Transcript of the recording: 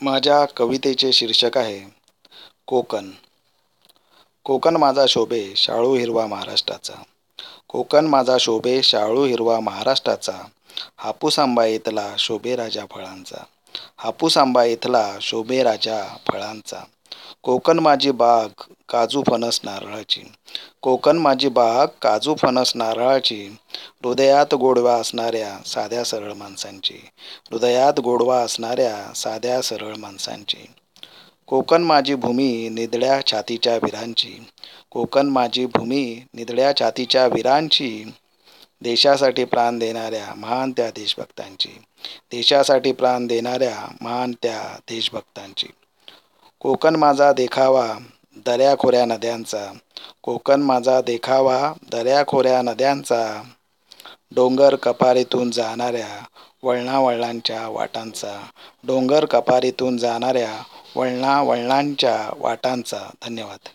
माझ्या कवितेचे शीर्षक आहे कोकण. कोकण माझा शोभे शाळू हिरवा महाराष्ट्राचा. कोकण माझा शोभे शाळू हिरवा महाराष्ट्राचा. हापूस आंबा इथला शोभे राजा फळांचा. हापूस आंबा इथला शोभे राजा फळांचा. कोकण माझी बाग काजू फणस नारळाची. कोकण माझी बाग काजू फणस नारळाची. हृदयात गोडवा असणाऱ्या साध्या सरळ माणसांची. हृदयात गोडवा असणाऱ्या साध्या सरळ माणसांची. कोकण माझी भूमी निदळ्या छातीच्या वीरांची. कोकण माझी भूमी निदळ्या छातीच्या वीरांची. देशासाठी प्राण देणाऱ्या महान त्या देशभक्तांची. देशासाठी प्राण देणाऱ्या महान त्या देशभक्तांची. कोकण माझा देखावा दऱ्याखोऱ्या नद्यांचा. कोकण माझा देखावा दऱ्याखोऱ्या नद्यांचा. डोंगर कपारीतून जाणाऱ्या वळणावळणांच्या वाटांचा. डोंगर कपारीतून जाणाऱ्या वळणावळणांच्या वाटांचा. धन्यवाद.